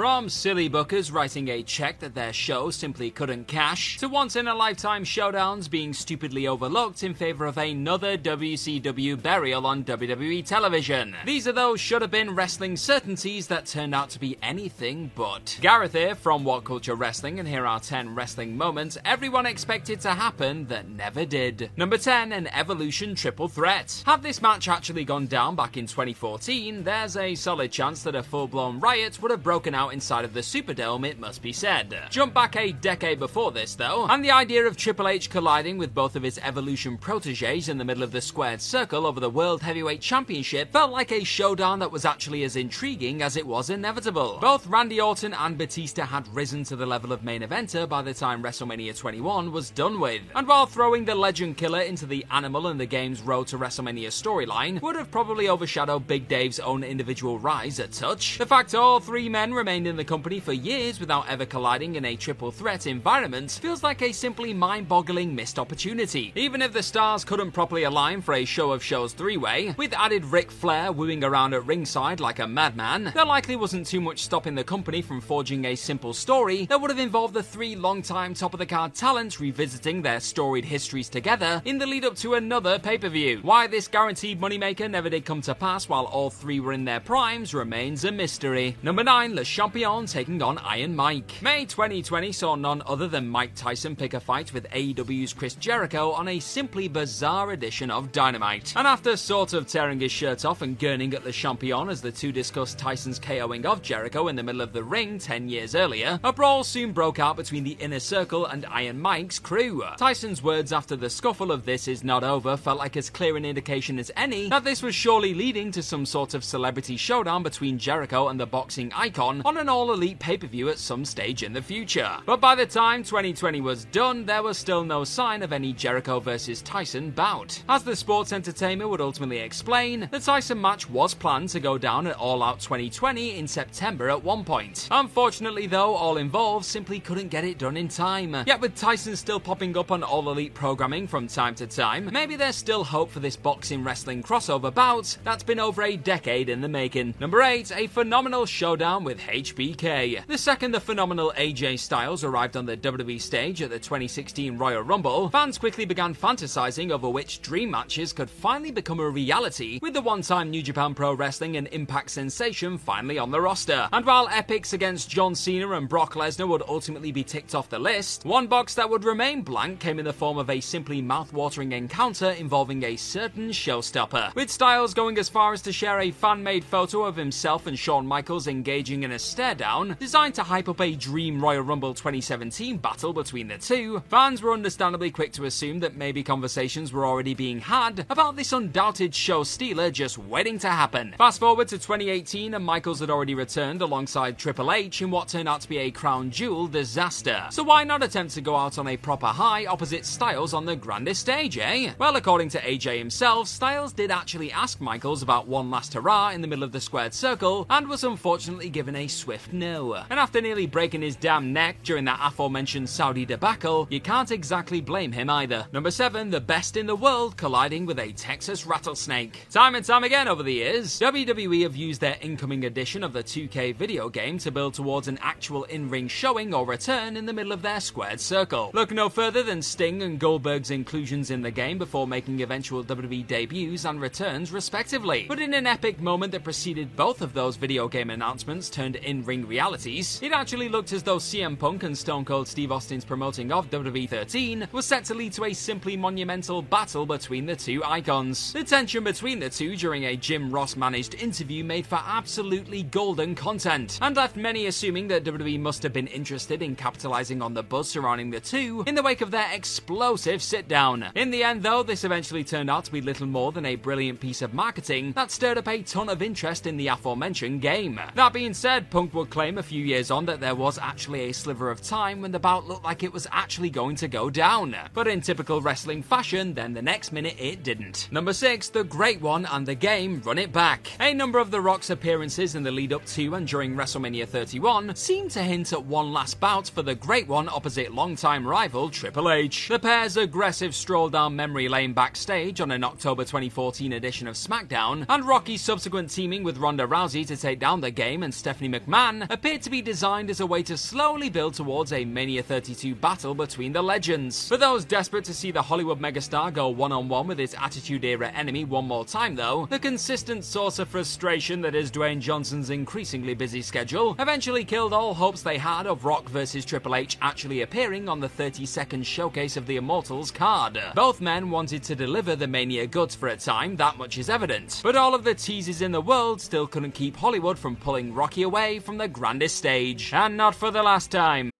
From silly bookers writing a check that their show simply couldn't cash, to once in a lifetime showdowns being stupidly overlooked in favor of another WCW burial on WWE television. These are those should have been wrestling certainties that turned out to be anything but. Gareth here from What Culture Wrestling, and here are 10 wrestling moments everyone expected to happen that never did. Number 10, an Evolution Triple Threat. Had this match actually gone down back in 2014, there's a solid chance that a full blown riot would have broken out inside of the Superdome, it must be said. Jump back a decade before this, though, and the idea of Triple H colliding with both of his Evolution proteges in the middle of the squared circle over the World Heavyweight Championship felt like a showdown that was actually as intriguing as it was inevitable. Both Randy Orton and Batista had risen to the level of main eventer by the time WrestleMania 21 was done with, and while throwing the Legend Killer into the Animal and the game's Road to WrestleMania storyline would have probably overshadowed Big Dave's own individual rise a touch, the fact all three men remained in the company for years without ever colliding in a triple threat environment feels like a simply mind boggling missed opportunity. Even if the stars couldn't properly align for a show of shows three way, with added Ric Flair wooing around at ringside like a madman, there likely wasn't too much stopping the company from forging a simple story that would have involved the three long-time top of the card talents revisiting their storied histories together in the lead up to another pay per view. Why this guaranteed moneymaker never did come to pass while all three were in their primes remains a mystery. Number 9, Le Champion taking on Iron Mike. May 2020 saw none other than Mike Tyson pick a fight with AEW's Chris Jericho on a simply bizarre edition of Dynamite. And after sort of tearing his shirt off and gurning at the Champion as the two discussed Tyson's KOing of Jericho in the middle of the ring 10 years earlier, a brawl soon broke out between the Inner Circle and Iron Mike's crew. Tyson's words after the scuffle of this is not over felt like as clear an indication as any that this was surely leading to some sort of celebrity showdown between Jericho and the boxing icon on an all elite pay per view at some stage in the future. But by the time 2020 was done, there was still no sign of any Jericho versus Tyson bout. As the sports entertainer would ultimately explain, the Tyson match was planned to go down at All Out 2020 in September at one point. Unfortunately, though, all involved simply couldn't get it done in time. Yet with Tyson still popping up on All Elite programming from time to time, maybe there's still hope for this boxing wrestling crossover bout that's been over a decade in the making. Number 8, a phenomenal showdown with HBK. The second the phenomenal AJ Styles arrived on the WWE stage at the 2016 Royal Rumble, fans quickly began fantasizing over which dream matches could finally become a reality, with the one time New Japan Pro Wrestling and Impact sensation finally on the roster. And while epics against John Cena and Brock Lesnar would ultimately be ticked off the list, one box that would remain blank came in the form of a simply mouth-watering encounter involving a certain showstopper, with Styles going as far as to share a fan-made photo of himself and Shawn Michaels engaging in a stare down, designed to hype up a dream Royal Rumble 2017 battle between the two. Fans were understandably quick to assume that maybe conversations were already being had about this undoubted show stealer just waiting to happen. Fast forward to 2018 and Michaels had already returned alongside Triple H in what turned out to be a crown jewel disaster. So why not attempt to go out on a proper high opposite Styles on the grandest stage, eh? Well, according to AJ himself, Styles did actually ask Michaels about one last hurrah in the middle of the squared circle and was unfortunately given a swift no. And after nearly breaking his damn neck during that aforementioned Saudi debacle, you can't exactly blame him either. Number 7, the best in the world colliding with a Texas rattlesnake. Time and time again over the years, WWE have used their incoming edition of the 2K video game to build towards an actual in-ring showing or return in the middle of their squared circle. Look no further than Sting and Goldberg's inclusions in the game before making eventual WWE debuts and returns respectively. But in an epic moment that preceded both of those video game announcements turned in ring realities, it actually looked as though CM Punk and Stone Cold Steve Austin's promoting of WWE 13 was set to lead to a simply monumental battle between the two icons. The tension between the two during a Jim Ross managed interview made for absolutely golden content, and left many assuming that WWE must have been interested in capitalizing on the buzz surrounding the two in the wake of their explosive sit down. In the end, though, this eventually turned out to be little more than a brilliant piece of marketing that stirred up a ton of interest in the aforementioned game. That being said, Punk would claim a few years on that there was actually a sliver of time when the bout looked like it was actually going to go down. But in typical wrestling fashion, then the next minute it didn't. Number 6, The Great One and the Game Run It Back. A number of The Rock's appearances in the lead up to and during WrestleMania 31 seem to hint at one last bout for the Great One opposite longtime rival Triple H. The pair's aggressive stroll down memory lane backstage on an October 2014 edition of SmackDown, and Rocky's subsequent teaming with Ronda Rousey to take down the game and Stephanie McMahon appeared to be designed as a way to slowly build towards a Mania 32 battle between the legends. For those desperate to see the Hollywood megastar go one on one with his Attitude Era enemy one more time, though, the consistent source of frustration that is Dwayne Johnson's increasingly busy schedule eventually killed all hopes they had of Rock versus Triple H actually appearing on the 30 second showcase of the Immortals card. Both men wanted to deliver the Mania goods for a time, that much is evident. But all of the teases in the world still couldn't keep Hollywood from pulling Rocky away from the grandest stage. And not for the last time.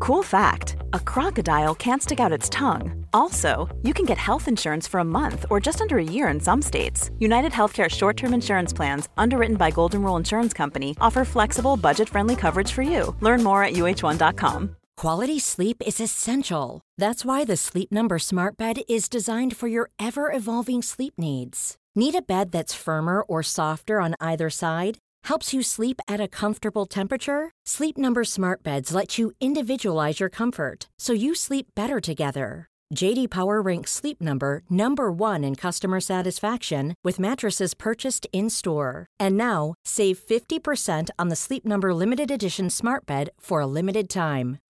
Cool fact a crocodile can't stick out its tongue. Also, you can get health insurance for a month or just under a year in some states. United Healthcare short term insurance plans, underwritten by Golden Rule Insurance Company, offer flexible, budget friendly coverage for you. Learn more at uh1.com. Quality sleep is essential. That's why the Sleep Number Smart Bed is designed for your ever evolving sleep needs. Need a bed that's firmer or softer on either side? Helps you sleep at a comfortable temperature? Sleep Number Smart Beds let you individualize your comfort so you sleep better together. JD Power ranks Sleep Number number 1 in customer satisfaction with mattresses purchased in-store. And now, save 50% on the Sleep Number limited edition Smart Bed for a limited time.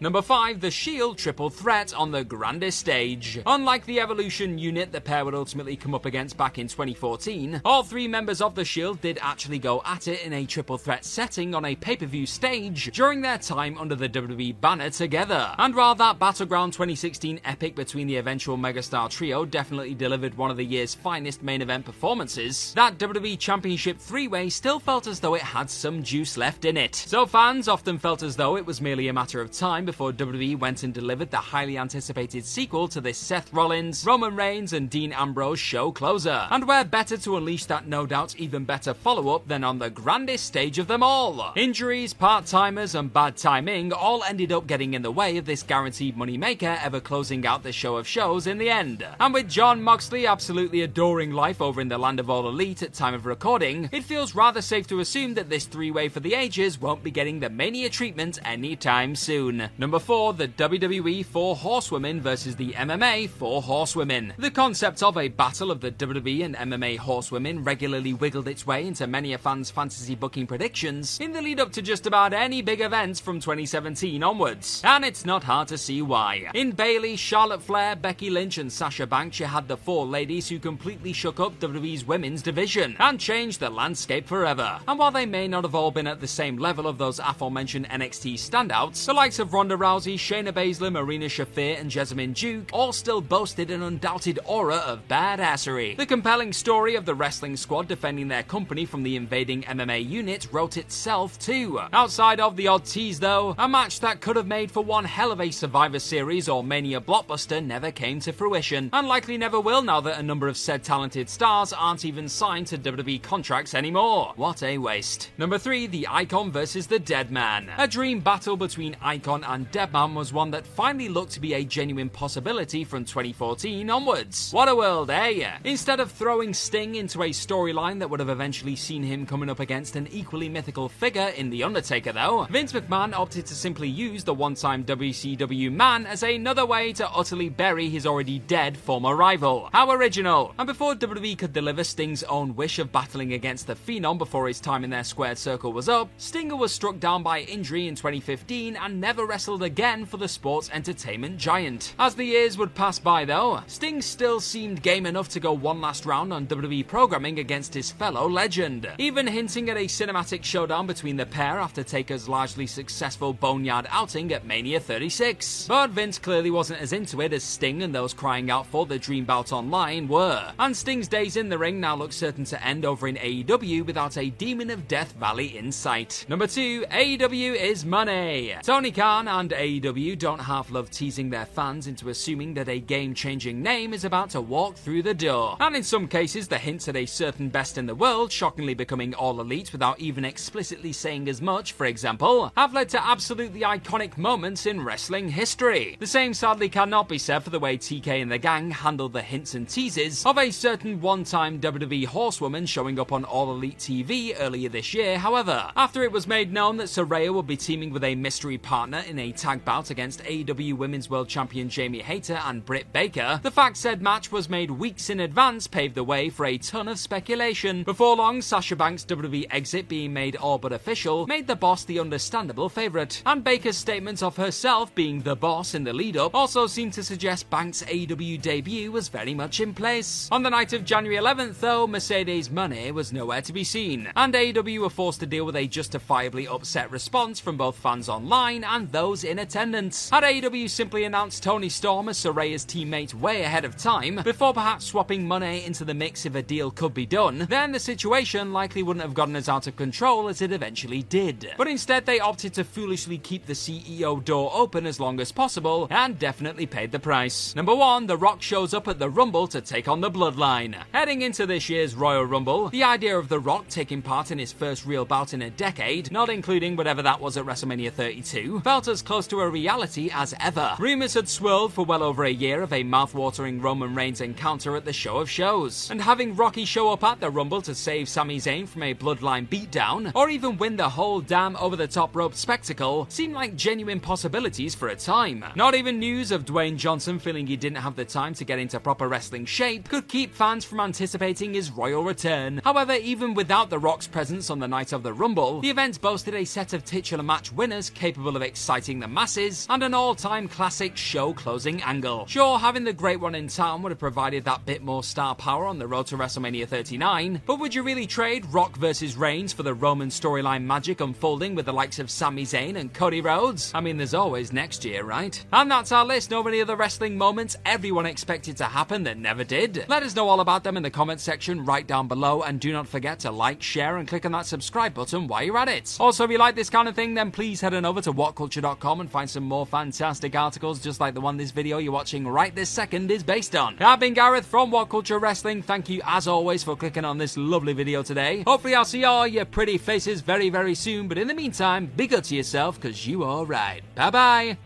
Number 5, The Shield Triple Threat on the grandest stage. Unlike the Evolution unit the pair would ultimately come up against back in 2014, all three members of The Shield did actually go at it in a triple threat setting on a pay per view stage during their time under the WWE banner together. And while that Battleground 2016 epic between the eventual megastar trio definitely delivered one of the year's finest main event performances, that WWE Championship three way still felt as though it had some juice left in it. So fans often felt as though it was merely a matter of time before WWE went and delivered the highly anticipated sequel to this Seth Rollins, Roman Reigns, and Dean Ambrose show closer. And where better to unleash that no doubt even better follow up than on the grandest stage of them all? Injuries, part timers, and bad timing all ended up getting in the way of this guaranteed moneymaker ever closing out the show of shows in the end. And with Jon Moxley absolutely adoring life over in the land of all elite at time of recording, it feels rather safe to assume that this three way for the ages won't be getting the mania treatment anytime soon. Number 4, the WWE 4 Horsewomen versus the MMA 4 Horsewomen. The concept of a battle of the WWE and MMA Horsewomen regularly wiggled its way into many a fan's fantasy booking predictions in the lead up to just about any big events from 2017 onwards. And it's not hard to see why. In Bayley, Charlotte Flair, Becky Lynch, and Sasha Banks, you had the four ladies who completely shook up WWE's women's division and changed the landscape forever. And while they may not have all been at the same level of those aforementioned NXT standouts, the likes of Ronda Rousey, Shayna Baszler, Marina Shafir, and Jessamyn Duke all still boasted an undoubted aura of badassery. The compelling story of the wrestling squad defending their company from the invading MMA unit wrote itself too. Outside of the odd tease though, a match that could have made for one hell of a Survivor Series or Mania blockbuster never came to fruition, and likely never will now that a number of said talented stars aren't even signed to WWE contracts anymore. What a waste. Number 3, the Icon versus the Dead Man. A dream battle between Icon and Deadman was one that finally looked to be a genuine possibility from 2014 onwards. What a world, eh? Instead of throwing Sting into a storyline that would have eventually seen him coming up against an equally mythical figure in The Undertaker, though, Vince McMahon opted to simply use the one time WCW man as another way to utterly bury his already dead former rival. How original! And before WWE could deliver Sting's own wish of battling against the Phenom before his time in their squared circle was up, Stinger was struck down by injury in 2015 and never wrestled again for the sports entertainment giant. As the years would pass by, though, Sting still seemed game enough to go one last round on WWE programming against his fellow legend, even hinting at a cinematic showdown between the pair after Taker's largely successful Boneyard outing at Mania 36. But Vince clearly wasn't as into it as Sting and those crying out for the Dream Bout Online were. And Sting's days in the ring now look certain to end over in AEW without a Demon of Death Valley in sight. Number 2, AEW is Moné. Tony Khan and AEW don't half love teasing their fans into assuming that a game changing name is about to walk through the door. And in some cases, the hints at a certain best in the world shockingly becoming all elite without even explicitly saying as much, for example, have led to absolutely iconic moments in wrestling history. The same sadly cannot be said for the way TK and the gang handled the hints and teases of a certain one time WWE horsewoman showing up on All Elite TV earlier this year, however. After it was made known that Saraya would be teaming with a mystery partner in a tag bout against AEW Women's World Champion Jamie Hayter and Britt Baker, the fact said match was made weeks in advance paved the way for a ton of speculation. Before long, Sasha Banks' WWE exit being made all but official made the boss the understandable favourite, and Baker's statement of herself being the boss in the lead up also seemed to suggest Banks' AEW debut was very much in place. On the night of January 11th, though, Mercedes Moné was nowhere to be seen, and AEW were forced to deal with a justifiably upset response from both fans online and those in attendance. Had AEW simply announced Toni Storm as Saraya's teammate way ahead of time, before perhaps swapping Moné into the mix if a deal could be done, then the situation likely wouldn't have gotten as out of control as it eventually did. But instead, they opted to foolishly keep the CEO door open as long as possible and definitely paid the price. Number one, The Rock shows up at the Rumble to take on the Bloodline. Heading into this year's Royal Rumble, the idea of The Rock taking part in his first real bout in a decade, not including whatever that was at WrestleMania 32, felt as close to a reality as ever. Rumors had swirled for well over a year of a mouth-watering Roman Reigns encounter at the show of shows, and having Rocky show up at the Rumble to save Sami Zayn from a bloodline beatdown, or even win the whole damn over-the-top rope spectacle, seemed like genuine possibilities for a time. Not even news of Dwayne Johnson feeling he didn't have the time to get into proper wrestling shape could keep fans from anticipating his royal return. However, even without The Rock's presence on the night of the Rumble, the event boasted a set of titular match winners capable of exciting the masses and an all-time classic show closing angle. Sure, having the great one in town would have provided that bit more star power on the road to WrestleMania 39, but would you really trade Rock versus Reigns for the Roman storyline magic unfolding with the likes of Sami Zayn and Cody Rhodes? I mean, there's always next year, right? And that's our list. No many other wrestling moments everyone expected to happen that never did. Let us know all about them in the comments section right down below, and do not forget to like, share, and click on that subscribe button while you're at it. Also, if you like this kind of thing, then please head on over to and find some more fantastic articles just like the one this video you're watching right this second is based on. I've been Gareth from What Culture Wrestling. Thank you as always for clicking on this lovely video today. Hopefully I'll see all your pretty faces very, very soon, but in the meantime, be good to yourself because you are right. Bye bye.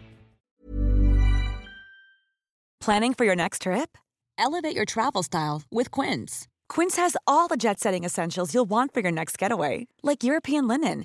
Planning for your next trip? Elevate your travel style with Quince. Quince has all the jet setting essentials you'll want for your next getaway, like European linen,